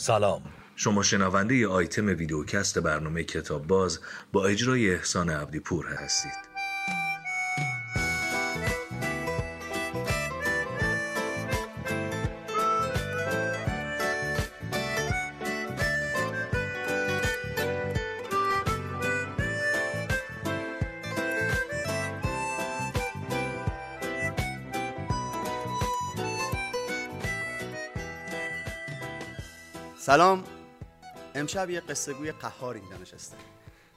سلام. شما شنونده ی آیتم ویدیوکست برنامه کتاب باز با اجرای احسان عبدی پور هستید. سلام. امشب یه قصه گوی قهار اینجا نشسته.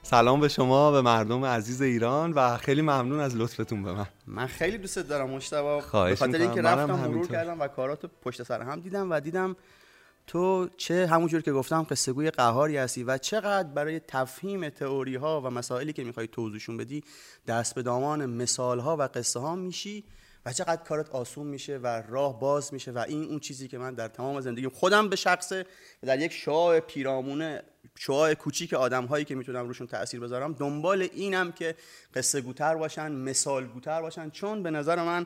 سلام به شما به مردم عزیز ایران و خیلی ممنون از لطفتون به من. من خیلی دوست دارم مشتبه خواهش به خاطر اینکه رفتم مرور. کردم و کاراتو پشت سر هم دیدم و دیدم تو چه همونجور که گفتم قصه گوی قهاری هستی و چقدر برای تفهیم تئوری ها و مسائلی که می‌خوای توضیحشون بدی دست به دامان مثال ها و قصه ها میشی. و چقدر کارت آسون میشه و راه باز میشه و این اون چیزی که من در تمام زندگیم خودم به شخصه در یک شعاع پیرامونه شعاع کوچیک آدم هایی که می‌تونم روشون تاثیر بذارم دنبال اینم که قصه گوتر باشن مثال گوتر باشن چون به نظر من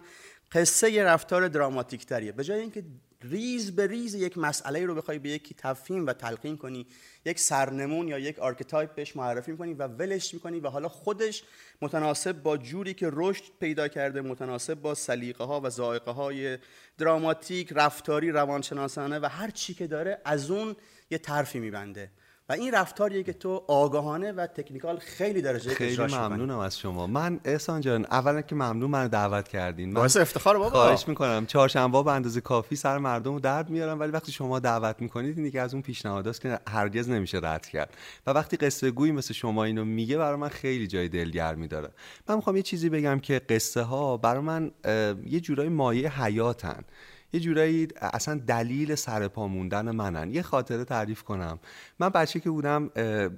قصه رفتار دراماتیک تریه به جای اینکه ریز به ریز یک مسئله رو بخوای به یکی تفهیم و تلقین کنی یک سرنمون یا یک archetype بهش معرفی می‌کنی و ولش می‌کنی و حالا خودش متناسب با جوری که رشد پیدا کرده متناسب با سلیقه ها و ذائقه های دراماتیک رفتاری روانشناسانه و هر چی که داره از اون یه طرفی میبنده. و این رفتاریه که تو آگاهانه و تکنیکال خیلی درجه خیلی. ممنونم از شما. من احسان جان اولا که ممنون من دعوت کردین. من باعث افتخار بابا. خواهش می‌کنم. چهارشنبه به اندازه کافی سر مردم رو درد میارم ولی وقتی شما دعوت می‌کنید این دیگه از اون پیشنهاداست که هرگز نمیشه رد کرد. و وقتی قصه گویی مثل شما اینو میگه برای من خیلی جای دلگرمی داره. من می‌خوام یه چیزی بگم که قصه ها برای من یه جورایی مایه حیاتن. یه جورایی اصلا دلیل سر پا موندن منن. یه خاطره تعریف کنم. من بچه که بودم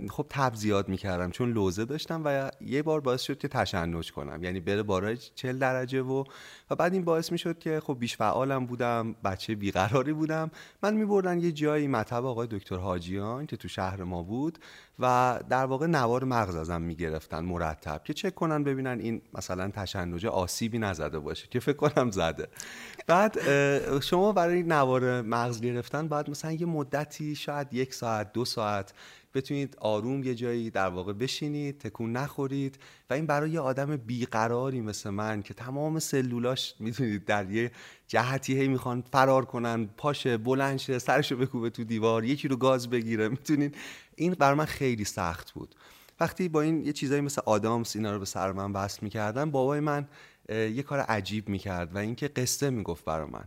خب تب زیاد می‌کردم چون لوزه داشتم و یه بار باعث شد که تشنج کنم. یعنی بره بالای 40 درجه و و بعد این باعث می‌شد که خب بیش فعالم بودم بچه بیقراری بودم. من میبردن یه جایی مطب آقای دکتر حاجیان که تو شهر ما بود و در واقع نوار مغز ازم می‌گرفتن مرتب که چک کنن ببینن این مثلا تشنج آسیبی نزده باشه که فکر کنم زده. بعد شما برای نوار مغز گرفتن باید مثلا یه مدتی شاید یک ساعت دو ساعت بتونید آروم یه جایی در واقع بشینید تکون نخورید و این برای یه آدم بیقراری مثل من که تمام سلولاش می‌تونید در یه جهتی هی می‌خوان فرار کنن پاشه بلند سرشو بکوبه تو دیوار یکی رو گاز بگیره می‌تونید؟ این بر من خیلی سخت بود. وقتی با این یه چیزایی مثل آدامس اینا رو به سر من بست می‌کردن بابای من یه کار عجیب می‌کرد و اینکه قصه می‌گفت برا من.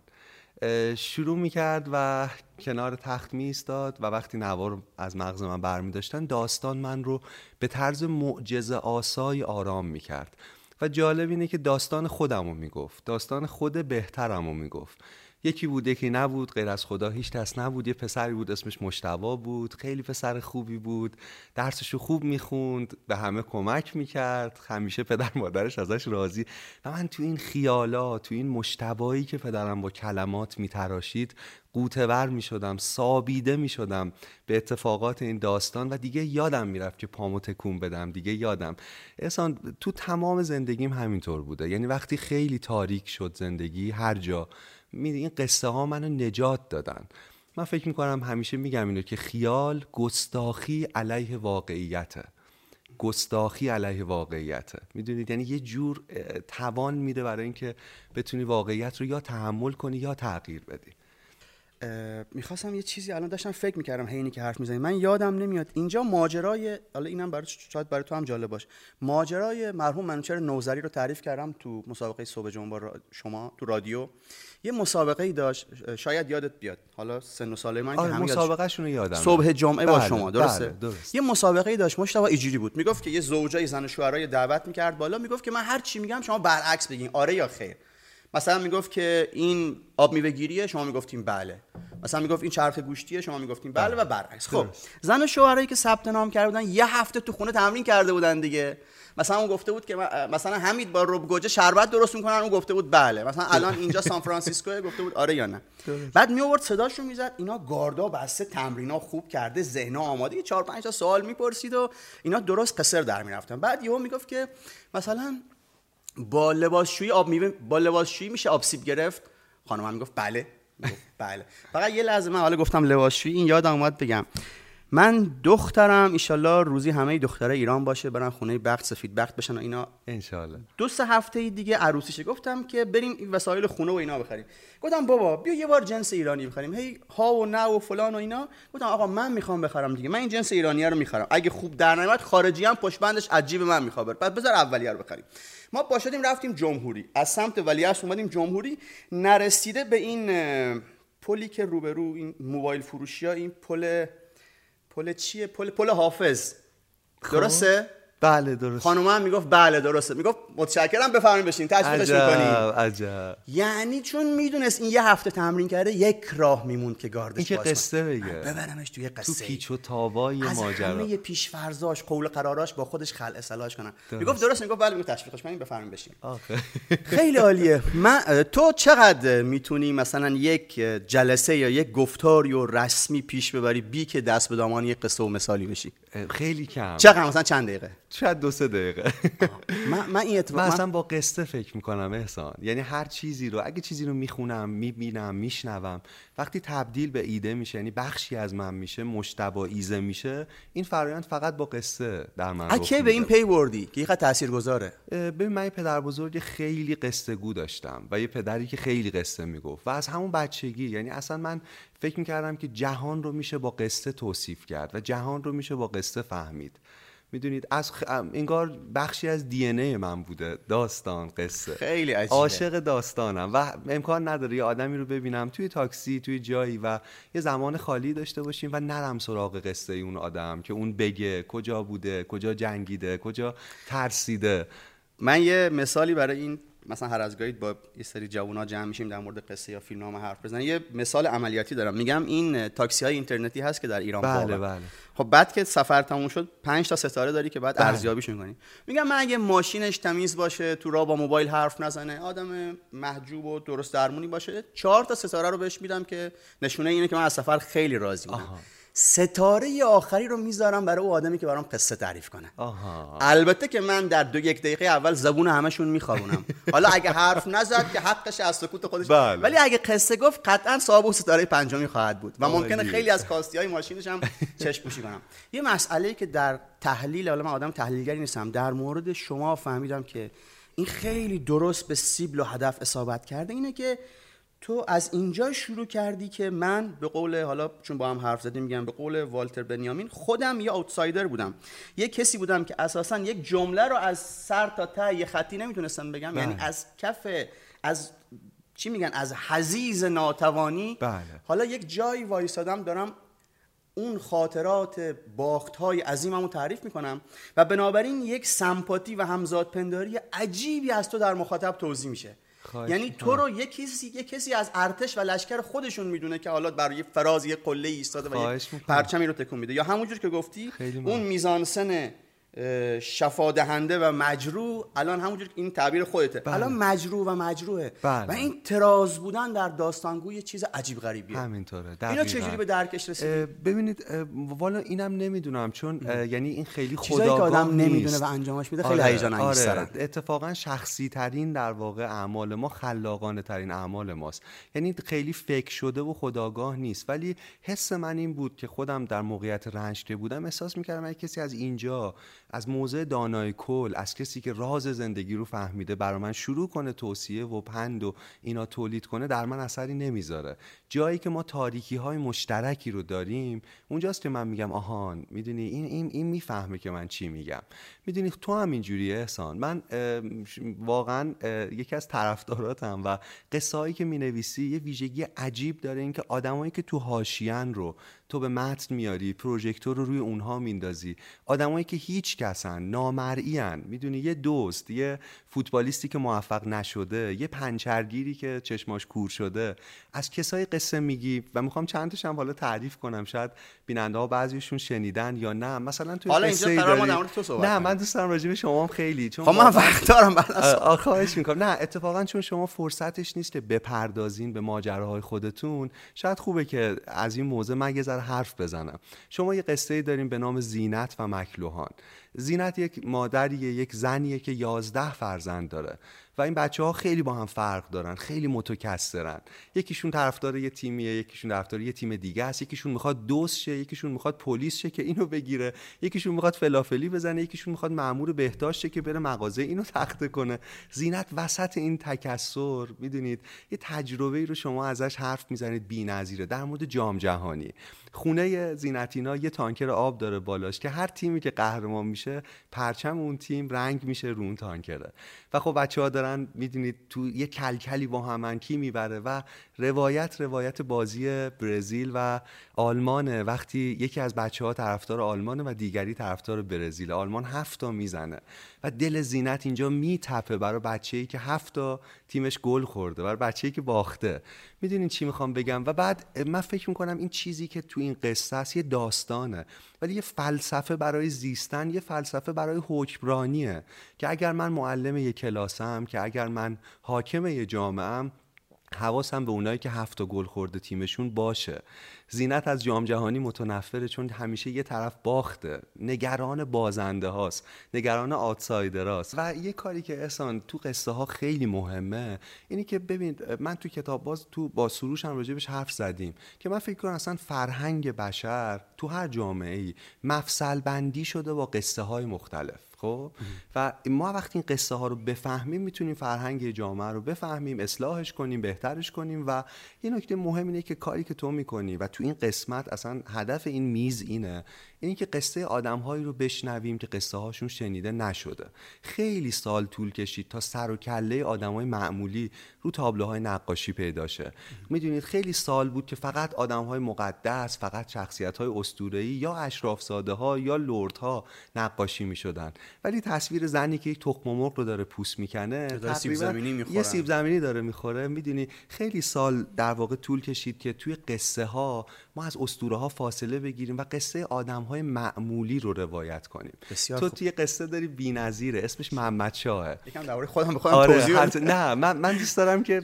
شروع می‌کرد و کنار تخت می ایستاد و وقتی نوار از مغز من برمی داشتن داستان من رو به طرز معجزه آسای آرام می‌کرد. و جالب اینه که داستان خودم رو می‌گفت. داستان خود بهترم رو می‌گفت. یکی بود یکی نبود غیر از خدا هیچ کس نبود. یه پسری بود اسمش مشتبا بود. خیلی پسر خوبی بود. درسشو خوب می‌خوند به همه کمک می‌کرد. همیشه پدر مادرش ازش راضی. و من تو این خیالات تو این مشتبایی که پدرم با کلمات میتراشید قوتور می‌شدم سابیده می‌شدم به اتفاقات این داستان و دیگه یادم می‌رفت که پامو تکون بدم. دیگه یادم. احسان تو تمام زندگیم همینطور بوده. یعنی وقتی خیلی تاریک شد زندگی هر جا این قصه ها منو نجات دادن. من فکر می‌کنم همیشه میگم اینو که خیال گستاخی علیه واقعیته. گستاخی علیه واقعیته. می‌دونید؟ یعنی یه جور توان میده برای اینکه بتونی واقعیت رو یا تحمل کنی یا تغییر بدی. می‌خواستم یه چیزی الان داشتم فکر می‌کردم حینی که حرف می‌زنی. من یادم نمیاد. اینجا ماجرای حالا اینم برای شاید برای تو هم جالب باشه. ماجرای مرحوم منوچهر نوزری رو تعریف کردم تو مسابقه صبح جمعه با را- شما تو رادیو. یه مسابقه ای داشت شاید یادت بیاد. حالا سن و سال من که آره همه یادش- مسابقهشون رو یادم صبح جمعه با بله، شما درسته؟ بله، درست. یه مسابقه ای داشت مشتاق ایجوری بود. می‌گفت که یه زوجای زن و شوهرای دعوت می‌کرد بالا می‌گفت که من هر چی میگم شما برعکس بگین. آره یا خیر؟ مثلا می‌گفت که این آب میوه گیریه شما می‌گفتیم بله. مثلا می‌گفت این چرخ گوشتیه شما می‌گفتیم بله و برعکس. خب زن و شوهرایی که ثبت نام کرده بودن یه هفته تو خونه تمرین کرده بودن دیگه. مثلا اون گفته بود که مثلا حمید با رب گوجه شربت درست می‌کنن اون گفته بود بله. مثلا الان اینجا سان فرانسیسکو گفته بود آره یا نه. بعد می آورد صداشون می‌زد اینا گاردا بسته تمرینا خوب کرده ذهنا آماده چهار پنج تا سوال می‌پرسید و اینا درست قصر در می‌رفتن. بعد یهو می‌گفت که مثلا با لباسشویی آب میوه با لباسشویی میشه آب سیب گرفت؟ خانم هم می‌گفت بله. بله. فقط یه لحظه من حالا گفتم لباسشویی این یاد اومد بگم. من دخترم ایشالله روزی همه دختره ایران باشه برن خونه بخت سفید بخت بشن و اینا. انشالله دو سه هفته دیگه عروسیشه. گفتم که بریم وسایل خونه و اینا بخریم. گفتم بابا بیا یه بار جنس ایرانی بخریم. هی ها و نه و فلان و اینا. گفتم آقا من می‌خوام بخرم دیگه. من این جنس ایرانی رو می‌خرم. اگه خوب در نیامد خارجی هم پشت بندش عجیب من می‌خواد. بعد بذار اولیه رو بخریم. ما باشدیم رفتیم جمهوری. از سمت ولیعصر اومدیم جمهوری. نرسیده به این پلی که روبرو این موبایل فروشی ها این پل پل چیه؟ پل پل حافظ. درسته؟ بله درست. خانم هم می‌گفت بله درسته. می‌گفت متشکرم بفرمایید بشین. تشویقش می‌کنی عجب یعنی چون می‌دونست این یه هفته تمرین کرده یک راه میمون که گاردش این که. قصه بگه. ببرمش توی تو قصه پیچ و تابای از ماجرا. همه پیشفرزاش قول قراراش با خودش خلع اصلاحش کنن. می‌گفت درست می‌گفت بله می‌گفت تشویقش کنین بفرمایید بشین. خیلی عالیه. من تو چقدر می‌تونی مثلا یک جلسه یا یک گفتاری و رسمی پیش ببری بی که دست به دامان یک قصه و مثالی بشی؟ خیلی کم. چقدر؟ مثلا چند دقیقه؟ شاید دو سه دقیقه. من, من این من اتفاق اصلا من... با قصه فکر می‌کنم احسان. یعنی هر چیزی رو اگه چیزی رو می‌خونم می‌بینم میشنوم وقتی تبدیل به ایده میشه یعنی بخشی از من میشه مشتبا ایزه میشه این فرایند فقط با قصه در من اکی به این. پی بردی که اینقدر تاثیرگذاره؟ ببین من یه پدر بزرگ خیلی قصه گو داشتم و یه پدری که خیلی قصه می‌گفت و از همون بچگی یعنی اصلا من فکر می‌کردم که جهان رو میشه با قصه توصیف کرد و جهان رو میشه با قصه فهمید. می‌دونید از خ... انگار بخشی از دی ای من بوده. داستان قصه. خیلی عجیبه. عاشق داستانم. و امکان نداره یه آدمی رو ببینم توی تاکسی توی جایی و یه زمان خالی داشته باشیم و نرم سراغ قصه اون آدم که اون بگه کجا بوده کجا جنگیده کجا ترسیده. من یه مثالی برای این مثلا هر از گاهی با یه سری جوونا جمع میشیم در مورد قصه یا فیلمنامه حرف بزنیم یه مثال عملیاتی دارم میگم این تاکسی های اینترنتی هست که در ایران بله. بله خب بعد که سفر تموم شد پنج تا ستاره داری که بعد بله. ارزیابیشون کنی میگم من اگه ماشینش تمیز باشه تو راه با موبایل حرف نزنه آدم محجوب و درست درمونی باشه چهار تا ستاره رو بهش میدم که نشونه اینه که من از سفر خیلی راضی بودم. ستاره آخری رو می‌ذارم برای او آدمی که برام قصه تعریف کنه. آها. البته که من در دو یک دقیقه اول زبون همشون میخوابونم. حالا اگه حرف نزد که حقش از سکوت خودش بله. ولی اگه قصه گفت قطعا صاحب اون ستاره پنجمی خواهد بود و ممکنه. خیلی از کاستی های ماشینش هم چشم پوشی کنم. یه مسئله که در تحلیل حالا من آدم تحلیلگری نیستم در مورد شما فهمیدم که این خیلی درست به سیبل و هدف اصابت کرده. اینه که تو از اینجا شروع کردی که من به قول حالا چون با هم حرف زدیم میگم به قول والتر بنیامین خودم یه اوتسایدر بودم. یه کسی بودم که اساسا یک جمله رو از سر تا ته یه خطی نمی‌تونستم بگم. یعنی بله. از کف از چی میگن؟ از حزیز ناتوانی. بله. حالا یک جایی وایسادم دارم اون خاطرات باخت های عظیممو تعریف می‌کنم و بنابراین یک سمپاتی و همزاد پنداری عجیبی از تو در مخاطب توضیح میشه. یعنی تو رو یک کسی یک کسی از ارتش و لشکر خودشون می‌دونه که حالا برای یه فراز یه قله ایستاده و می‌کنم. پرچمی رو تکون میده یا همونجور که گفتی اون. میزانسن شفا دهنده و مجروح الان همونجور که این تعبیر خودته بله. الان مجروح و مجروحه بله. و این تراز بودن در داستانگو یه چیز عجیب غریبیه همینطوره اینا. چجوری به درکش رسیدی اه، ببینید والا اینم نمی‌دونم چون یعنی این خیلی چیزایی که آدم نمی‌دونه. و انجامش میده خیلی آره، هیجان انگیزترن. آره اتفاقا شخصی ترین در واقع اعمال ما خلاقانه ترین اعمال ماست یعنی خیلی فکر شده و خداگاه نیست ولی حس من این بود که خودم در موقعیت رنج بودم احساس می‌کردم کسی از اینجا از موضع دانای کل از کسی که راز زندگی رو فهمیده برای من شروع کنه توصیه و پند و اینا تولید کنه در من اثری نمی‌ذاره. جایی که ما تاریکی های مشترکی رو داریم اونجاست که من میگم آهان می‌دونی؟ این این این می‌فهمه که من چی میگم. می‌دونی؟ تو هم اینجوری احسان. من اه، واقعا اه، یکی از طرفداراتم و قصه که می‌نویسی یه ویژگی عجیب داره اینکه آدمایی که تو هاشیان رو تو به متن میاری پروژکتور رو روی اونها میندازی. آدمایی که هیچ کسن نامرئین می‌دونی یه دوست یه فوتبالیستی که موفق نشده یه پنچرگیری که چشماش کور شده. از کسای قصه میگی و می‌خوام چند تاشم حالا تعریف کنم. شاید بیننده ها بعضیشون شنیدن یا نه. مثلا تو حالا اینجا مورد تو صحبت نه. من دوست دارم راجع به شما هم خیلی. چون خب من وقت دارم بعد خواهش می‌کنم. نه اتفاقا چون شما فرصتش نیست که بپردازین به ماجراهای خودتون شاید خوبه که از این موضوع من یه حرف بزنم. شما یه قصه داریم به نام زینت و مکلوهان. زینت یک مادریه یک زنیه که یازده فرزند داره. و این بچه ها خیلی با هم فرق دارن خیلی متکثرن. یکیشون طرفدار یه تیمیه یکیشون طرفدار یه تیم دیگه است. یکیشون می‌خواد دوست شه یکیشون می‌خواد پلیس شه که اینو بگیره. یکیشون می‌خواد فلافلی بزنه یکیشون می‌خواد مامور بهداشت شه که بره مغازه اینو تخته کنه. زینت وسط این تکثر می‌دونید یه تجربه ای رو شما ازش حرف می‌زنید بی‌نظیره. در مورد جام جهانی خونه زینتینا یه تانکر آب داره بالاش که هر تیمی که قهرمان پرچم اون تیم رنگ میشه رو اون تانکره. و خب بچه ها دارن می‌دونید تو یه کلکلی با همن کی می‌بره و روایت روایت بازی برزیل و آلمانه. وقتی یکی از بچه ها طرفدار آلمانه و دیگری طرفدار برزیل. آلمان هفت تا می‌زنه. و دل زینت اینجا میتپه برای بچه ای که هفت تا تیمش گل خورده برای بچه ای که باخته. می‌دونین چی می‌خوام بگم؟ و بعد من فکر می‌کنم این چیزی که تو این قصه است یه داستانه. ولی یه فلسفه برای زیستن یه فلسفه برای حکمرانیه که اگر من معلم یه کلاسم که اگر من حاکم یه جامعه حواسم به اونایی که هفت گل خورده تیمشون باشه. زینت از جام جهانی متنفره چون همیشه یه طرف باخته. نگران بازنده هاست نگران آتسایدر هاست. و یه کاری که احسان تو قصه ها خیلی مهمه اینی که ببین من تو کتاب باز تو با سروش هم راجبش حرف زدیم که من فکر کنم اصلا فرهنگ بشر تو هر جامعه ای مفصل بندی شده با قصه های مختلف. خب؟ و ما وقتی این قصه ها رو بفهمیم می‌تونیم فرهنگ جامعه رو بفهمیم اصلاحش کنیم بهترش کنیم و یه نکته مهم اینه که کاری که تو می‌کنی و تو این قسمت اصلا هدف این میز اینه اینی که قصه آدمهایی رو بشنویم که قصه هاشون شنیده نشده. خیلی سال طول کشید تا سر و کله آدمای معمولی رو تابلوهای نقاشی پیدا شه. می‌دونید خیلی سال بود که فقط آدمهای مقدس فقط شخصیت های اسطوره‌ای یا اشرافزاده ها یا لردها نقاشی می‌شدن. ولی تصویر زنی که یک تخم مرغ رو داره پوست می‌کنه سیب زمینی یه سیب زمینی داره می‌خوره. می‌دونی خیلی سال در واقع طول کشید که توی قصه ها ما از اسطوره ها فاصله بگیریم و قصه آدم های معمولی رو روایت کنیم. بسیار تو خوب. توی قصه داری بی‌نظیره اسمش محمد شاهه. یکم درباره خودم بخوام آره توضیح. حت- نه من من دوست دارم که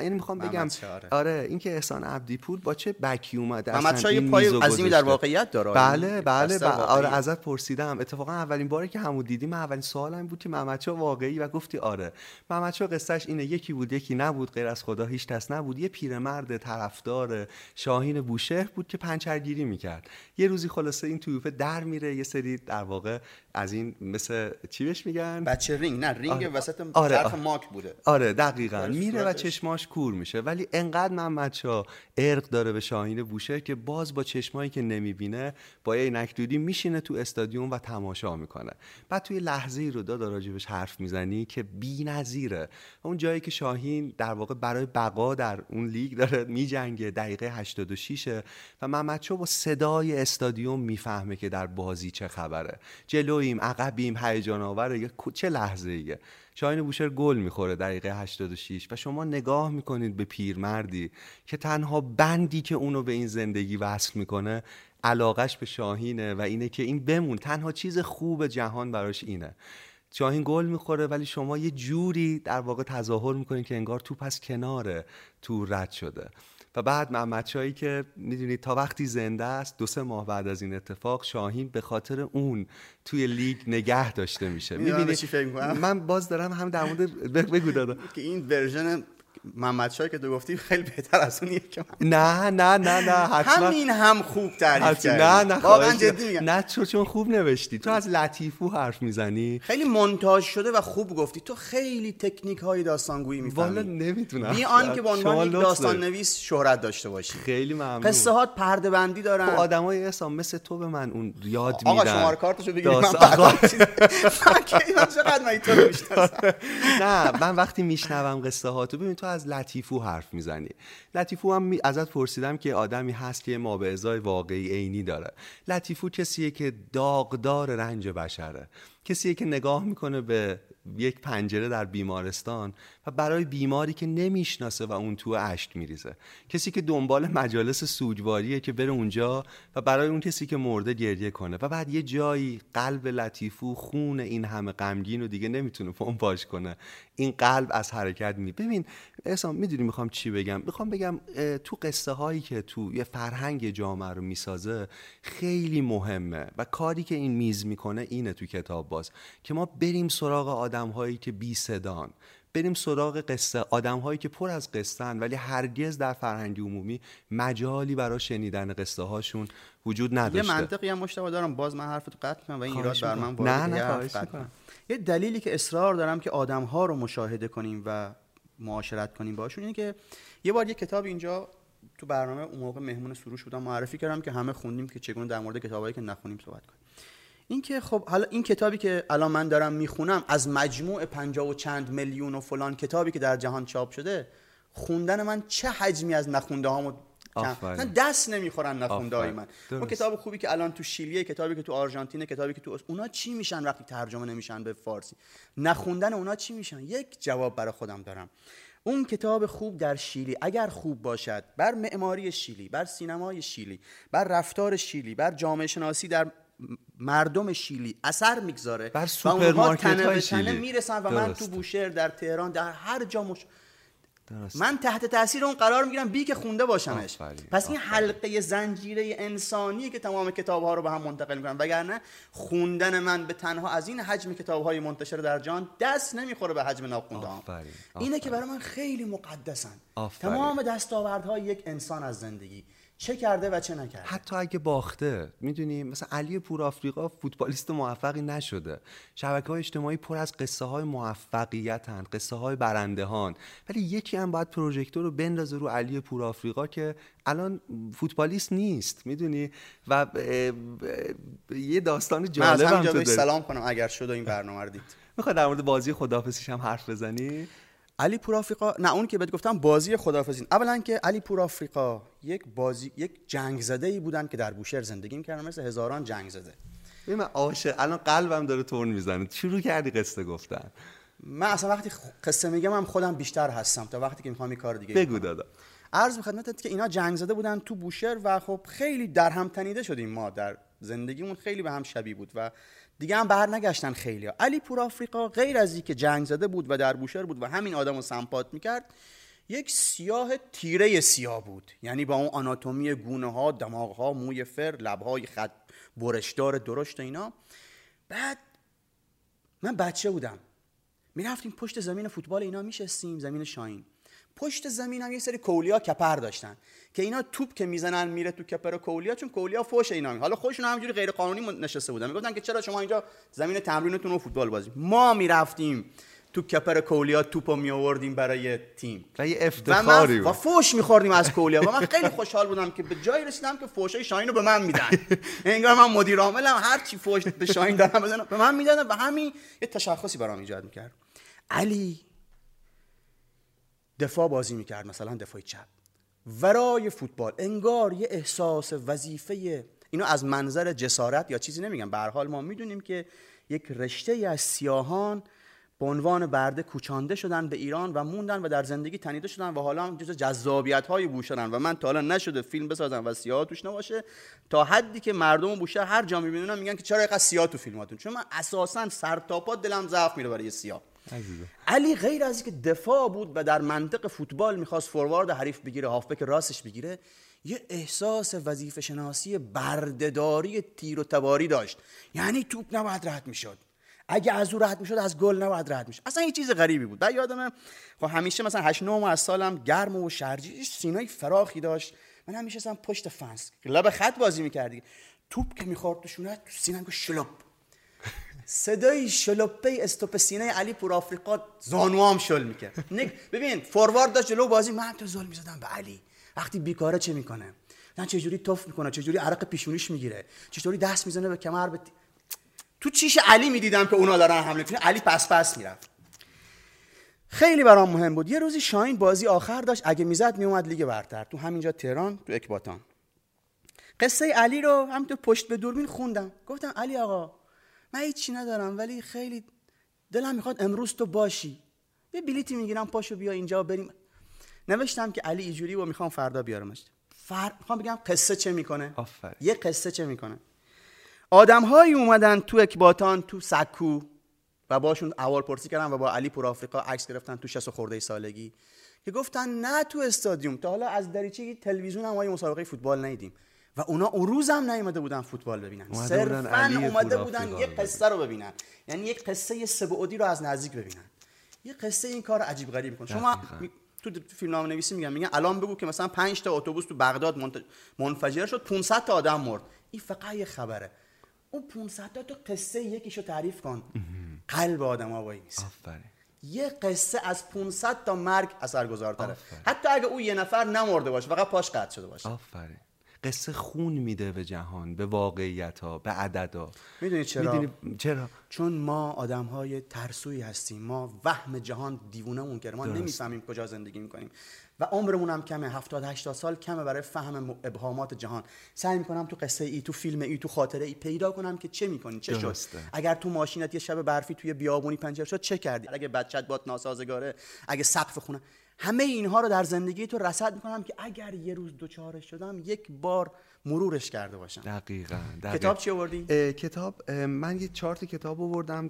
یعنی می‌خوام بگم آره. آره این که احسان عبدی پور با چه بکی اومده؟ محمد شاه یه پای عظیمی در. واقعیت داره. بله بله بسته ب- آره. ازت پرسیدم. اتفاقا اولین باری که همو دیدی من اولین سوالم بود که محمد شاه واقعی؟ و گفتی آره. محمد شاه قصهش اینه یکی بود یکی نبود غیر از خدا هیچ کس نبود. یه پیرمرد طرفدار شاهین بوشهر بود که پنچرگیری می‌کرد. یه روزی خلاصه این تیوپه در میره یه سری در واقع از این مثل چی بهش میگن؟ بچه رینگ نه رینگ آره. وسط آره، آره. ماک بوده. آره دقیقا. میره و. چشماش کور میشه. ولی انقدر محمد شاه عرق داره به شاهین بوشهر که باز با چشمایی که نمی‌بینه با یه عینک دودی میشینه تو استادیوم و تماشا می‌کنه. بعد توی لحظه ای رو دادا راجبش حرف می‌زنی که بی‌نظیره. اون جایی که شاهین در واقع برای بقا در اون لیگ داره میجنگه دقیقه 86 و محمد با صدای استادیوم می‌فهمه که در بازی چه خبره. جلویم عقبیم هیجان آوره یا کو- چه لحظه ایه شاهین بوشهر گل می‌خوره دقیقه 86 و شما نگاه می‌کنید به پیرمردی که تنها بندی که اونو به این زندگی وصل می‌کنه علاقش به شاهینه و اینه که این بمون. تنها چیز خوب جهان براش اینه. شاهین گل می‌خوره ولی شما یه جوری در واقع تظاهر می‌کنید که انگار توپ از کنار تو رد شده. و بعد محمد شاهی که می‌دونید تا وقتی زنده است دو سه ماه بعد از این اتفاق شاهین به خاطر اون توی لیگ نگه داشته میشه. می‌بینی؟ من باز دارم هم در مورد بگو دادا. که این ورژن محمد شاه که تو گفتی خیلی بهتر از اونیه که من. نه نه نه نه حتما. همین هم خوب تعریف کردی. نه نه واقعا جدی میگم. نه چون چون خوب نوشتی. تو از لطیفو حرف می‌زنی. خیلی مونتاژ شده و خوب گفتی. تو خیلی تکنیک های داستانگویی والا می‌فهمی نمی‌تونم. بی آن که به عنوان داستان. نویس شهرت داشته باشی. خیلی ممنون. قصه هات پرده بندی دارن. خب آدمای اسلام مثل تو به من اون یاد میدن. آقا شماره کارتشو بگیری من من چقدر من تو؟ نه من وقتی میشنوم قصه ها تو ببین تو از لطیفو حرف می‌زنی. لطیفو هم ازت پرسیدم که آدمی هست که ما به ازای واقعی عینی داره. لطیفو کسیه که داغدار رنج بشره. کسیه که نگاه می‌کنه به یک پنجره در بیمارستان و برای بیماری که نمی‌شناسه و اون تو اشک میریزه. کسی که دنبال مجالس سوگواریه که بره اونجا و برای اون کسی که مرده گریه کنه. و بعد یه جایی قلب لطیفو خون این همه غمگین رو دیگه نمی‌تونه پمپاژ کنه. این قلب از حرکت می. ببین احسان می‌دونی می‌خوام چی بگم؟ می‌خوام بگم تو قصه هایی که تو یه فرهنگ جامعه رو می‌سازه خیلی مهمه. و کاری که این میز می‌کنه اینه تو کتاب باز. که ما بریم سراغ آدم هایی که بی صدان. بریم سراغ قصه. آدم هایی که پر از قصه ولی هرگز در فرهنگ عمومی مجالی برای شنیدن قصه هاشون وجود نداشته. یه منطقی هم مشتبه دارم باز من حرفتو قطع کنم و این ایراد بر من نه نه یه دلیلی که اصرار دارم که آدم ها رو مشاهده کنیم و معاشرت کنیم باشون اینه که یه بار یه کتاب اینجا تو برنامه اون موقع مهمون سروش بودم معرفی کردم که همه خوندیم که چگونه در مورد کتابایی که نخونیم صحبت کنیم. این که خب حالا این کتابی که الان من دارم می‌خونم از مجموع پنجاه و چند میلیون و فلان کتابی که در جهان چاپ شده خوندن من چه حجمی از نخونده هامو دست نمی‌خورن نخونده های من. اون کتاب خوبی که الان تو شیلیه کتابی که تو آرژانتین کتابی که تو اونا چی میشن وقتی ترجمه نمیشن به فارسی؟ نخوندن اونا چی میشن؟ یک جواب برای خودم دارم. اون کتاب خوب در شیلی اگر خوب باشد بر معماری شیلی بر سینمای شیلی بر رفتار شیلی بر جامعه شناسی در مردم شیلی اثر می‌گذاره بر سوپرمارکت های شیلی. می‌رسن و من تو بوشهر در تهران در هر جا مش... من تحت تاثیر اون قرار می‌گیرم بی که خونده باشمش. پس این حلقه زنجیره انسانی که تمام کتاب ها رو به هم منتقل می‌کنن. وگرنه خوندن من به تنها از این حجم کتاب های منتشر در جان دست نمی‌خوره به حجم ناخونده اینه که برای من خیلی مقدسن. تمام دستاوردهای یک انسان از زندگی. چه کرده و چه نکرده. حتی اگه باخته می‌دونی؟ مثلا علی پور آفریقا فوتبالیست موفقی نشده. شبکه های اجتماعی پر از قصه های موفقیت هند قصه های برنده هان ولی یکی هم باید پروژکتور رو بندازه رو علی پور آفریقا که الان فوتبالیست نیست می‌دونی؟ و یه داستان جالب هم تو سلام کنم اگر شد این برنامه رو دید. می‌خواد در مورد بازی خدافزیش هم حرف بزنی؟ علی پور آفریقا نه اون که بهت گفتم بازی خدافزی اولا که علی پور آفریقا یک بازی یک جنگ زده ای بودن که در بوشهر زندگی می‌کردن مثل هزاران جنگ زده من عاشق الان قلبم داره تون می‌زنه. شروع کردی قصه گفتن. من اصلا وقتی قصه میگم هم خودم بیشتر هستم تا وقتی که می‌خوام این کار دیگه بگو دادا. عرض به خدمتت که اینا جنگ زده بودن تو بوشهر و خب خیلی در هم تنیده شدیم ما. در زندگیمون خیلی به هم شبیه بود و دیگه هم بر نگشتن خیلی ها. علی پور آفریقا غیر از که جنگ زده بود و در بوشهر بود و همین آدم رو سمپات می‌کرد یک سیاه تیره سیاه بود. یعنی با اون آناتومی گونه ها دماغ ها موی فر لب های خط برشدار درشت اینا. بعد من بچه بودم. می‌رفتیم پشت زمین فوتبال اینا میشستیم زمین شاین پشت زمین هم یه سری کولیا کپر داشتن که اینا توپ که می‌زنن میره تو کپر کولیا چون کولیا فوش اینا می. حالا خودشون همینجوری غیر قانونی نشسته بودن. می‌گفتن که چرا شما اینجا زمین تمرینتون رو فوتبال بازی؟ ما می‌رفتیم تو کپر کولیا توپو می آوردیم برای تیم. و یه افتخاری و, و فوش میخوردیم از کولیا. و من خیلی خوشحال بودم که به جایی رسیدم که فوشای شاهین رو به من میدن. انگار من مدیر عاملم هر چی فوش به شاهین دارم بزنم به من میدن و همین یه تشخصی برام ایجاد می‌کرد. علی دفاع بازی می‌کرد مثلا دفاع چپ. ورای فوتبال انگار یه احساس وظیفه اینو از منظر جسارت یا چیزی نمیگم. به حال ما می‌دونیم که یک رشته از سیاهان به عنوان برده کوچانده شدن به ایران و موندن و در زندگی تنیده شدن و حالا جز جذابیت های بوشهرن و من تا حالا نشده فیلم بسازم و سیاه توش نباشه تا حدی که مردم بوشهر هر جا می‌بینن میگن که چرا اینقدر سیاه تو فیلماتون؟ چون من اساسا سر تا دلم ضعف میره برای سیاه. علی غیر از اینکه دفاع بود و در منطق فوتبال می‌خواست فوروارد حریف بگیره هافبک راستش بگیره یه احساس وظیفه شناسی بردهداری تیر و تباری داشت. یعنی توپ نباید رد می‌شد. اگه از او رد می‌شد از گل نباید رد می‌شد. اصلا یه چیز غریبی بود. بعد یادم خب همیشه مثلا 8 9 از سالم گرم و شرجی سینای فراخی داشت. من همیشه پشت فنس لب خط بازی می‌کردی. توپ که می‌خورد تو شونه تو سینم شلوب. صدای شلوپه استوپ سینه علی پور آفریقا زانوام شل می‌کرد. ببین فوروارد داشت جلو بازی من تو زل می‌زدم به علی. وقتی بیکاره چه می‌کنه؟ نه چجوری توف می‌کنه؟ چجوری عرق پیشونیش می‌گیره؟ چجوری دست می‌زنه به کمر؟ به تو چیش علی می‌دیدم که اونا دارن حمله کنن علی پس پس می‌رفت. خیلی برام مهم بود. یه روزی شاین بازی آخر داشت. اگه می‌زد میومد لیگ برتر. تو همینجا تهران تو اکباتان. قصه علی رو همینطور پشت به دوربین خوندم. گفتم علی آقا من هیچی ندارم ولی خیلی دلم می‌خواد امروز تو باشی. یه بلیتی می‌گیرم پاشو بیا اینجا بریم. نوشتم که علی ایجوری و می‌خوام فردا بیارمش. فر... می‌خوام بگم قصه چه می‌کنه. آفر. یه قصه چه می‌کنه. آدم هایی اومدن تو اکباتان تو سکو و باشون اول پرسی کردن و با علی پور آفریقا عکس گرفتن تو 60 خورده سالگی. که گفتن نه تو استادیوم. تا حالا از دریچه تلویزیون هم مسابقه فوتبال ندیدیم. و اونا اون روز هم نیومده بودن فوتبال ببینن. صرفا اومده بودن یک قصه رو ببینن. یعنی یک قصه سبعودی رو از نزدیک ببینن. یه قصه این کار عجیب غریب می‌کنه. شما تو فیلم نویسی میگن میگن الان بگو که مثلا 5 تا اتوبوس تو بغداد منفجر شد 500 تا آدم مرد. این فقط یه خبره. اون 500 تا تو قصه یکیشو تعریف کن. قلب آدم ها نیست آفرین. یه قصه از 500 تا مرگ اثرگذارتره. حتی اگه او یه نفر نمرده باشه فقط پاش قطع شده باشه. آفرین. قصه خون میده به جهان به واقعیت ها به عدد ها می‌دونی چرا؟ می‌دونی چرا؟ چون ما آدم های ترسوی هستیم. ما وهم جهان دیوونه مون ما نمی‌فهمیم کجا زندگی می‌کنیم. و عمرمون هم کمه. 70 80 سال کمه برای فهم ابهامات جهان. سعی می‌کنم تو قصه ای تو فیلم ای تو خاطره ای پیدا کنم که چه می‌کنی چه شد. اگر تو ماشینت یه شب برفی توی بیابونی پنجره شد چه کردی؟ اگه بچت باد ناسازگاره اگه سقف خونه همه اینها رو در زندگی تو رصد می‌کنم که اگر یه روز دوچارش شدم یک بار مرورش کرده باشم. دقیقا, کتاب چی آوردی؟ کتاب من یه چارت کتاب آوردم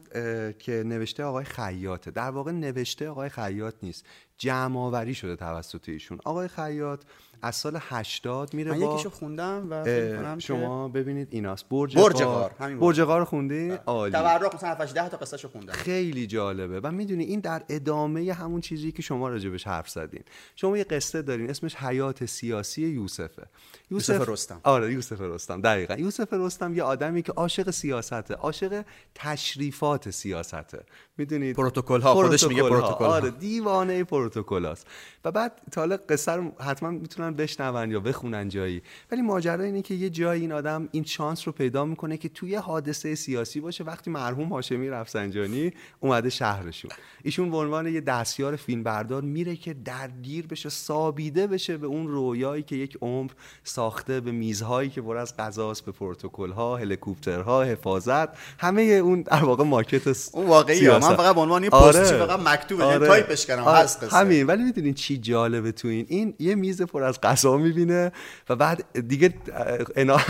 که نوشته آقای خیاطه. در واقع نوشته آقای خیاط نیست. جمع آوری شده توسط ایشون. آقای خیاط از سال 80 میره من با یکیشو خوندم و شما ببینید ایناست. برج برج غار برج. غار خوندی؟ بله. عالی. تورق مثلا 7 10 تا قصهشو خوندم. خیلی جالبه. و می‌دونی این در ادامه همون چیزی که شما راجبش حرف زدین. شما یه قصه دارین اسمش حیات سیاسی یوسفه. یوسف, یوسف رستم. آره یوسف رستم دقیقا. یوسف رستم یه آدمی که عاشق سیاسته عاشق تشریفات سیاسته. می‌دونید؟ پروتکل ها خودش میگه پروتکل آره دیوانه پروتکلاست. و بعد تا قصه رو حتما می‌تونن بشنون یا بخونن جایی. ولی ماجرا اینه که یه جایی این آدم این شانس رو پیدا می‌کنه که توی حادثه سیاسی باشه. وقتی مرحوم هاشمی رفسنجانی اومده شهرشون. ایشون به عنوان یه دستیار فیلم بردار میره که درگیر بشه سابیده بشه به اون رویایی که یک عمر ساخته به میزهایی که پر از غذاست به پروتکل‌ها هلیکوپترها حفاظت. همه اون در واقع مارکت اون واقعی من فقط به عنوان یه آره. فقط مکتوبه آره. تایپش کردم آره. هست همین. ولی می‌دونین چی جالبه تو این. این یه میز پر از غذا می‌بینه و بعد دیگه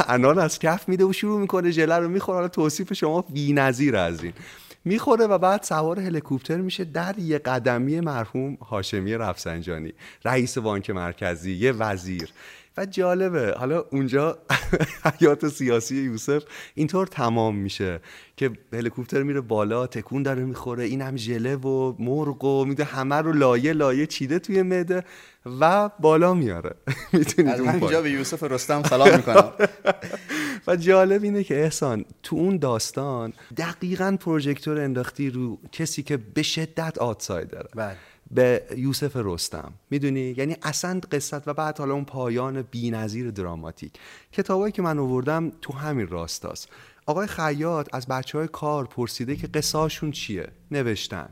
انان از کف میده و شروع می‌کنه ژله رو می‌خوره. حالا توصیف شما بی‌نظیر از این. می‌خوره و بعد سوار هلیکوپتر میشه در یه قدمی مرحوم هاشمی رفسنجانی رئیس بانک مرکزی یه وزیر. و جالبه حالا اونجا حیات سیاسی یوسف اینطور تمام میشه که هلیکوپتر میره بالا تکون داره می‌خوره این هم ژله و مرغ و میده همه رو لایه لایه چیده توی مده و بالا میاره. می‌تونید اونجا به یوسف رستم سلام می‌کنم. و جالب اینه که احسان تو اون داستان دقیقا پروژکتور انداختی رو کسی که به شدت آتسایدره بله. به یوسف رستم. می‌دونی؟ یعنی اصلا قصت و بعد حالا اون پایان بی‌نظیر دراماتیک. کتابایی که من آوردم تو همین راستاست. آقای خیاط از بچه های کار پرسیده که قصاشون چیه؟ نوشتن.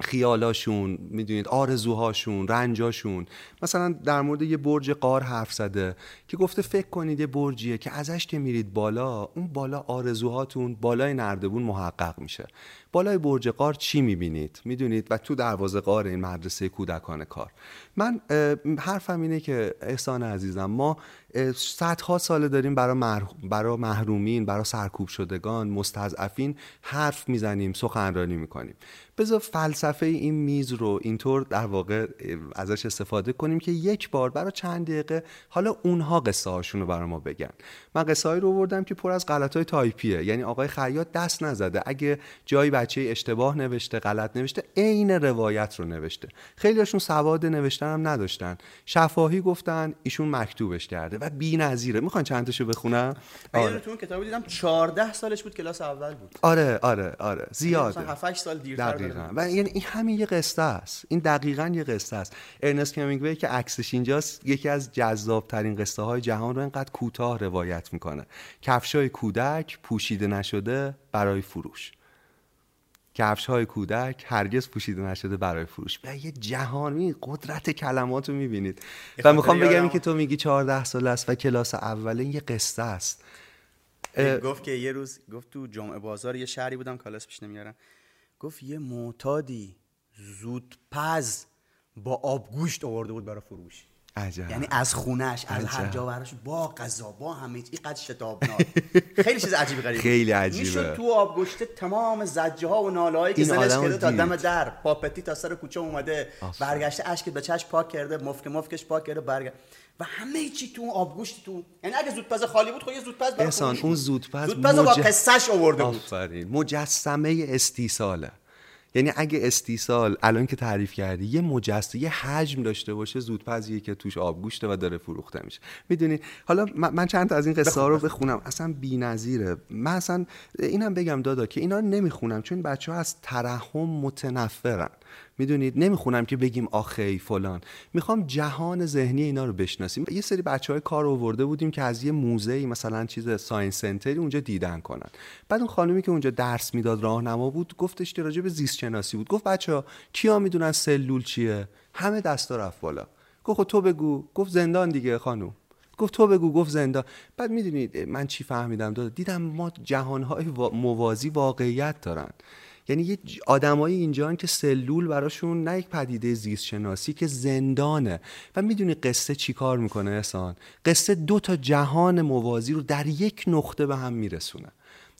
خیالاشون می‌دونید آرزوهاشون رنجاشون. مثلا در مورد یه برج قار حرف زده. که گفته فکر کنید یه برجیه که ازش که میرید بالا اون بالا آرزوهاتون بالای نردبون محقق میشه. بالای برج قار چی می‌بینید؟ می‌دونید؟ و تو دروازه قار این مدرسه کودکان کار. من حرفم اینه که احسان عزیزم ما صدها ساله داریم برای, برای محرومین برای سرکوب شدگان مستضعفین حرف می‌زنیم سخنرانی می‌کنیم. بذار فلسفه این میز رو اینطور در واقع ازش استفاده کنیم که یک بار برای چند دقیقه حالا اونها قصه هاشون رو برای ما بگن. من قصه رو بردم که پر از غلط های تایپیه. یعنی آقای خیاط دست نزده. اگه جایی بچه اشتباه نوشته غلط نوشته عین روایت رو نوشته. خیلیشون سواد نوشتن هم نداشتن. شفاهی گفتن ایشون مکتوبش کرده و بی‌نظیره. می‌خوان چند تاشو بخونم؟ آره. تو کتاب دیدم 14 سالش بود کلاس اول بود. آره آره آره. زیاد 7 8 سال دیرتر و یعنی این همین یه قصه است. این دقیقا یه قصه است. ارنست کمینگوی که عکسش اینجاست یکی از جذاب ترین قصه های جهان رو اینقدر کوتاه روایت می‌کنه. کفشای کودک پوشیده نشده برای فروش. کفش های کودک هرگز پوشیده نشده برای فروش. و یه جهانی قدرت کلمات رو می‌بینید. و می‌خوام بگم که تو میگی 14 سال است و کلاس اوله یه قصه است. گفت که یه روز گفت تو جمعه بازار یه شهری بودم کالاس پیش نمیارم گفت یه معتادی زودپز با آبگوشت آورده بود برای فروش. عجب. یعنی از خونش از هر جا براش با غذا با همه اینقدر شتابناک. خیلی چیز عجیب غریبه خیلی عجیبه. می‌شد تو آبگوشت تمام زجه ها و ناله هایی که زنش کرده تا دم در پاپتی تا سر کوچه اومده برگشته اشک به چش پاک کرده مفک مفکش پاک کرده برگشت و همه چی تو آبگوشت تو یعنی اگه زودپز خالی بود خب یه زودپز برای اون زودپز زودپز مج... با قصهش آورده بود. آفرین. مجسمه استیصاله. یعنی اگه استیصال الان که تعریف کردی یه مجسمه یه حجم داشته باشه زودپزیه که توش آبگوشته و داره فروخته میشه. می‌دونی؟ حالا من چند تا از این قصه ها رو بخونم. اصلا بی‌نظیره. من اصلا اینم بگم دادا که اینا رو نمی‌خونم چون بچه ها از ترحم متنفرن. می‌دونید نمی‌خونم که بگیم آخی فلان. می‌خوام جهان ذهنی اینا رو بشناسیم. یه سری بچه های کار آورده بودیم که از یه موزه مثلا چیز ساینس سنتری اونجا دیدن کنن. بعد اون خانومی که اونجا درس می‌داد راهنما بود گفتش که راجع به زیست شناسی بود. گفت بچه ها کیا می‌دونن سلول چیه؟ همه دستا رفت بالا. گفت خب تو بگو. گفت زندان دیگه خانوم. گفت تو بگو. گفت زندان. بعد می‌دونید من چی فهمیدم؟ داد دیدم ما جهانهای موازی واقعیت دارن. یعنی یه آدمایی اینجا که سلول براشون نه یک پدیده زیست شناسی که زندانه. و می‌دونی قصه چی کار می‌کنه احسان؟ قصه دو تا جهان موازی رو در یک نقطه به هم میرسونه.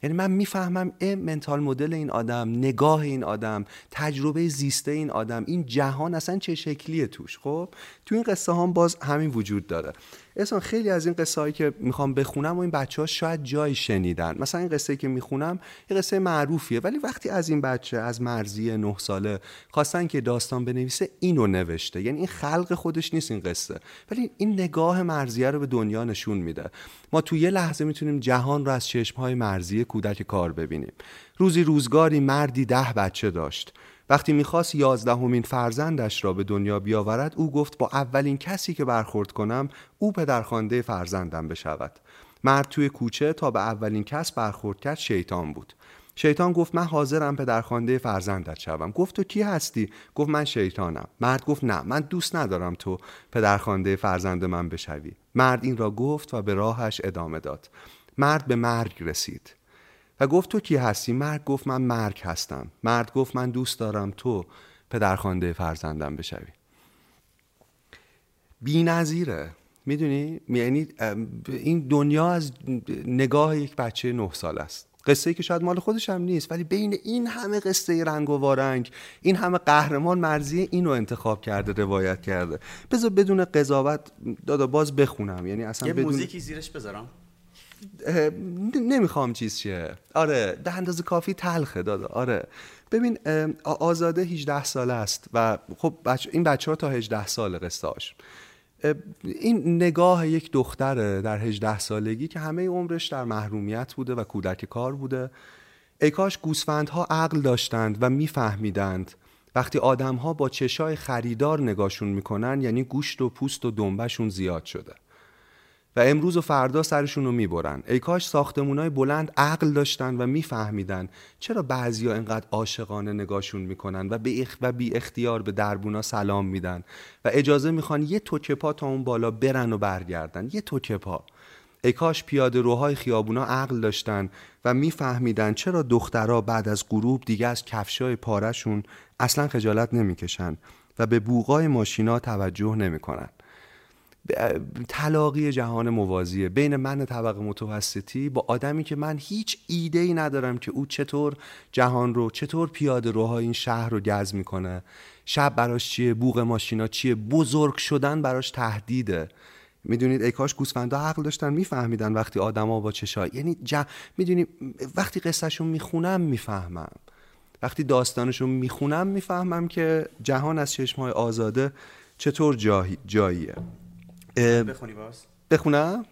یعنی من می‌فهمم ا منتال مدل این آدم نگاه این آدم تجربه زیسته این آدم این جهان اصلا چه شکلیه توش خب؟ تو این قصه هم باز همین وجود داره. اصلا خیلی از این قصه هایی که می‌خوام بخونم و این بچه ها شاید جای شنیدن. مثلا این قصه که می‌خونم یه قصه معروفیه ولی وقتی از این بچه از مرزی نه ساله خواستن که داستان بنویسه اینو نوشته. یعنی این خلق خودش نیست این قصه. ولی این نگاه مرزیه رو به دنیا نشون میده. ما تو یه لحظه می‌تونیم جهان رو از چشم های مرزی کودک کار ببینیم. روزی روزگاری مردی ده بچه داشت. وقتی می‌خواست یازدهمین فرزندش را به دنیا بیاورد او گفت با اولین کسی که برخورد کنم او پدرخوانده فرزندم بشود. مرد توی کوچه تا به اولین کس برخورد کرد شیطان بود. شیطان گفت من حاضرم پدرخوانده فرزندت شوم. گفت تو کی هستی؟ گفت من شیطانم. مرد گفت نه من دوست ندارم تو پدرخوانده فرزند من بشوی. مرد این را گفت و به راهش ادامه داد. مرد به مرگ رسید. و گفت تو کی هستی؟ مرد گفت من مرگ هستم. مرد گفت من دوست دارم تو پدرخوانده فرزندم بشوی. بی نظیره. می‌دونی؟ یعنی این دنیا از نگاه یک بچه نه سال است. قصه ای که شاید مال خودش هم نیست ولی بین این همه قصه رنگ و وارنگ این همه قهرمان مرزی اینو انتخاب کرده روایت کرده. بذار بدون قضاوت دادا باز بخونم. یعنی اصلا یه بدون... موزیکی زیرش بذارم. نمی‌خوام چیز چیه آره به اندازه کافی تلخه دادا. آره. ببین آزاده 18 ساله است و خب این بچه ها تا 18 سال قصهاش. این نگاه یک دختره در 18 سالگی که همه عمرش در محرومیت بوده و کودک کار بوده. ای کاش گوسفندها عقل داشتند و میفهمیدند. وقتی آدمها با چشای خریدار نگاهشون می‌کنن یعنی گوشت و پوست و دنبشون زیاد شده. و امروز و فردا سرشون رو می‌برن. ای کاش ساختمونای بلند عقل داشتن و میفهمیدن چرا بعضیا اینقدر عاشقانه نگاهشون می‌کنن و به و بی اختیار به دربونا سلام میدن و اجازه می‌خوان یه توکه پا تا اون بالا برن و برگردن. یه توکه پا. ای کاش پیاده روهای خیابونا عقل داشتن و میفهمیدن چرا دخترها بعد از غروب دیگه از کفشای پارشون اصلا خجالت نمی‌کشن و به بوغای ماشینا توجه نمی‌کنن. تلاقی جهان موازیه. بین من طبقه متوسطی با آدمی که من هیچ ایده ای ندارم که او چطور جهان رو چطور پیاده روها این شهر رو گز می‌کنه. شب براش چیه بوغ ماشینا چیه بزرگ شدن براش تهدیده. می‌دونید ای کاش گوسفندا عقل داشتن میفهمیدن وقتی آدما با چشای یعنی ج... می‌دونی وقتی قصهشون می‌خونم می‌فهمم. وقتی داستانشون می‌خونم می‌فهمم که جهان از چشمهای آزاده چطور جایی... جاییه. بخونی باز؟ بخونم؟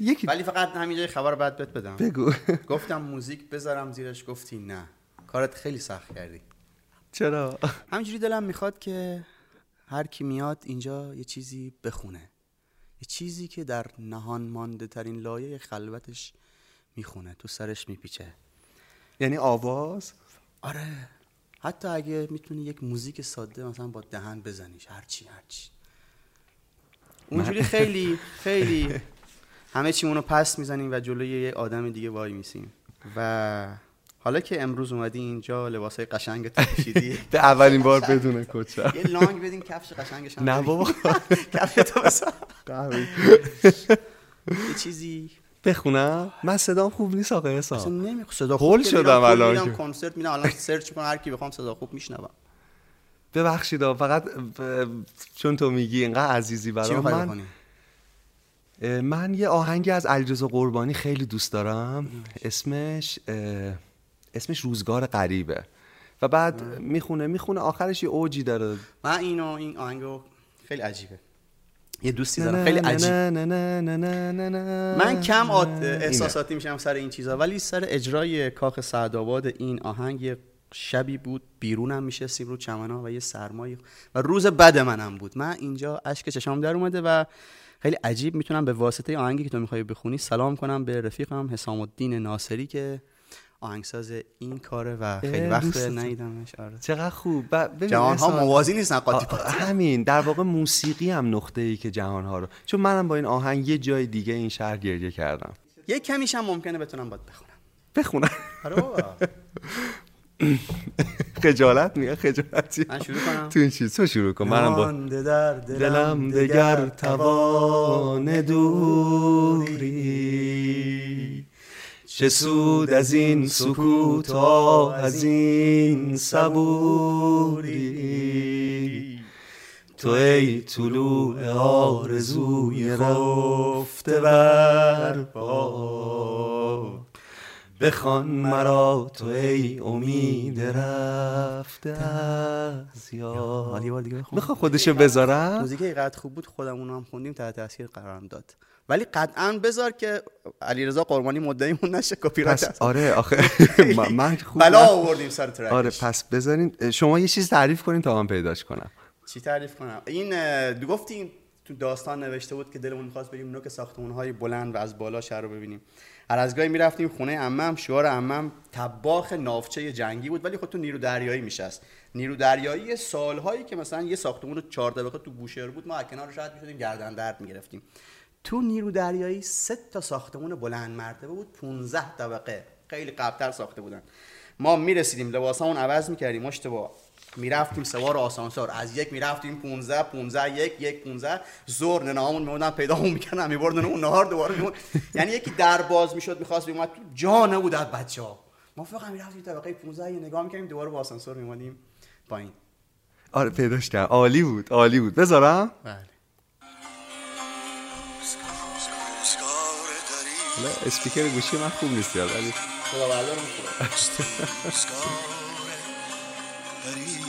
یکی. ولی فقط همینجای خبر بعد بهت بدم. بگو. گفتم موزیک بذارم زیرش گفتی نه. کارت خیلی سخت کردی. چرا؟ همینجوری دلم می‌خواد که هر کی میاد اینجا یه چیزی بخونه. یه چیزی که در نهان مانده ترین لایه خلوتش می‌خونه تو سرش میپیچه. یعنی آواز؟ آره. حتی اگه می‌تونی یک موزیک ساده مثلا با دهن بزنیش هرچی هرچی. اونجوری خیلی خیلی همه چیمونو پس می‌زنیم و جلوی یه آدم دیگه وای میسیم. و حالا که امروز اومدی اینجا لباسای قشنگ تو پوشیدی. به اولین بار بدون کچه یه لانگ بدین کفش قشنگش نه بابا. کفش تو یه چیزی. بخونم؟ من صدام خوب نیست آقا اصلا نمی صدا خوب شدم الان. کنسرت میرم الان سرچ کنم هر کی بخوام صدا خوب میشنوم. ببخشید فقط چون تو میگی اینقدر عزیزی برام می‌خوای من من یه آهنگی از علیرضا قربانی خیلی دوست دارم. اسمش اسمش روزگار غریبه. و بعد می‌خونه می‌خونه آخرش یه اوجی داره. من اینو این آهنگو خیلی عجیبه. یه دوستی دارم خیلی عجیب. من کم احساساتی میشم سر این چیزا ولی سر اجرای کاخ سعدآباد این آهنگ شبی بود بیرونم میشستیم رو چمنا و یه سرمایی و روز بد منم بود. من اینجا اشک چشام در اومده و خیلی عجیب می‌تونم به واسطه آهنگی که تو می‌خوای بخونی سلام کنم به رفیقم حسام الدین ناصری که آهنگساز این کاره و خیلی وقت. ندیدمش. آره. چقدر خوب. ب- جوان ها موازی نیستن قاطی همین. در واقع موسیقی هم نقطه ای که جهان ها رو چون منم با این آهنگ یه جای دیگه این شهر گریه کردم. یه کمیش هم ممکنه بتونم باید بخونم. بخونم. آره. خجالت میگه خجالتی من شروع کنم. تو این چیز تو شروع کن. منم با در دلم دگر توان دوری. چه سود از این سکوت ها از این صبوری. تو ای طلوع آرزوی رفته بر باد بخوان مرا تو ای امید رفته از یاد. یه بار دیگه بخون. می‌خوام خودشو بذارم؟ موزیک اینقدر خوب بود خودمون هم خوندیم تحت تاثیر قرارم داد. ولی قطعا بذار که علیرضا قربانی مدعیمون نشه کپی رایت پس آره آخه من- خوب بلا. آوردیم سر ترکش. آره پس بذارین شما یه چیز تعریف کنین تا من پیداش کنم. چی تعریف کنم؟ این دو گفتیم تو داستان نوشته بود که دلمون می‌خواست بریم نوک ساختمون های بلند و از بالا شهر رو ببینیم. از گاهی می‌رفتیم خونه عمم شعار عمم تباخ ناوچه جنگی بود ولی خود تو نیرو دریایی میشست. نیرو دریایی سالهایی که مثلا یه ساختمون چهار طبقه تو بوشهر بود ما از کنارش رد می‌شدیم گردن درد می‌گرفتیم. تو نیرو دریایی سه تا ساختمون بلند مرتبه بود 15 طبقه. خیلی قبلتر ساخته بودن. ما می‌رسیدیم لباسامون عوض می‌کردیم اشتباه می‌رفتیم سوار آسانسور. از یک می‌رفتیم 15 15 یک یک 15 زور ننامون میموندن پیدامون می‌کردن میبردن اون نهار دوباره میمون یعنی یکی در باز می‌شد می‌خواست بیومد. تو جا نبود از بچه ها ما فقط می‌رفتیم طبقه 15 یه نگاه می‌کردیم دوباره با آسانسور میمونیم پایین. آره پیداش کردم عالی بود عالی بود. بذارم؟ بله. اسپیکر گوشی من خوب نیست ولی خدا हरी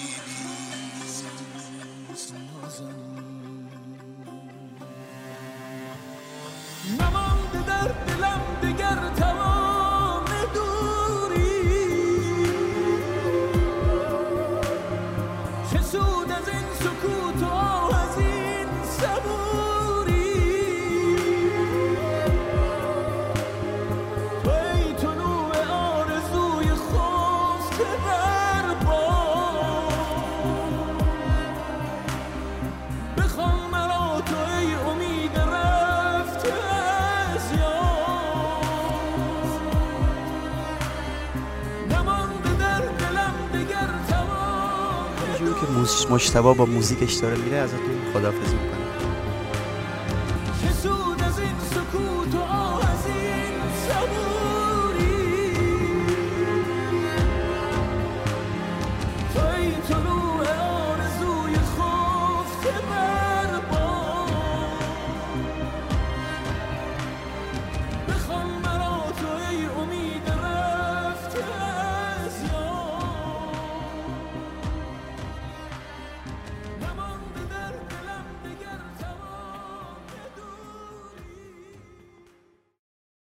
مشتبا با موزیکش داره میره ازتون خدافظی می‌کنم.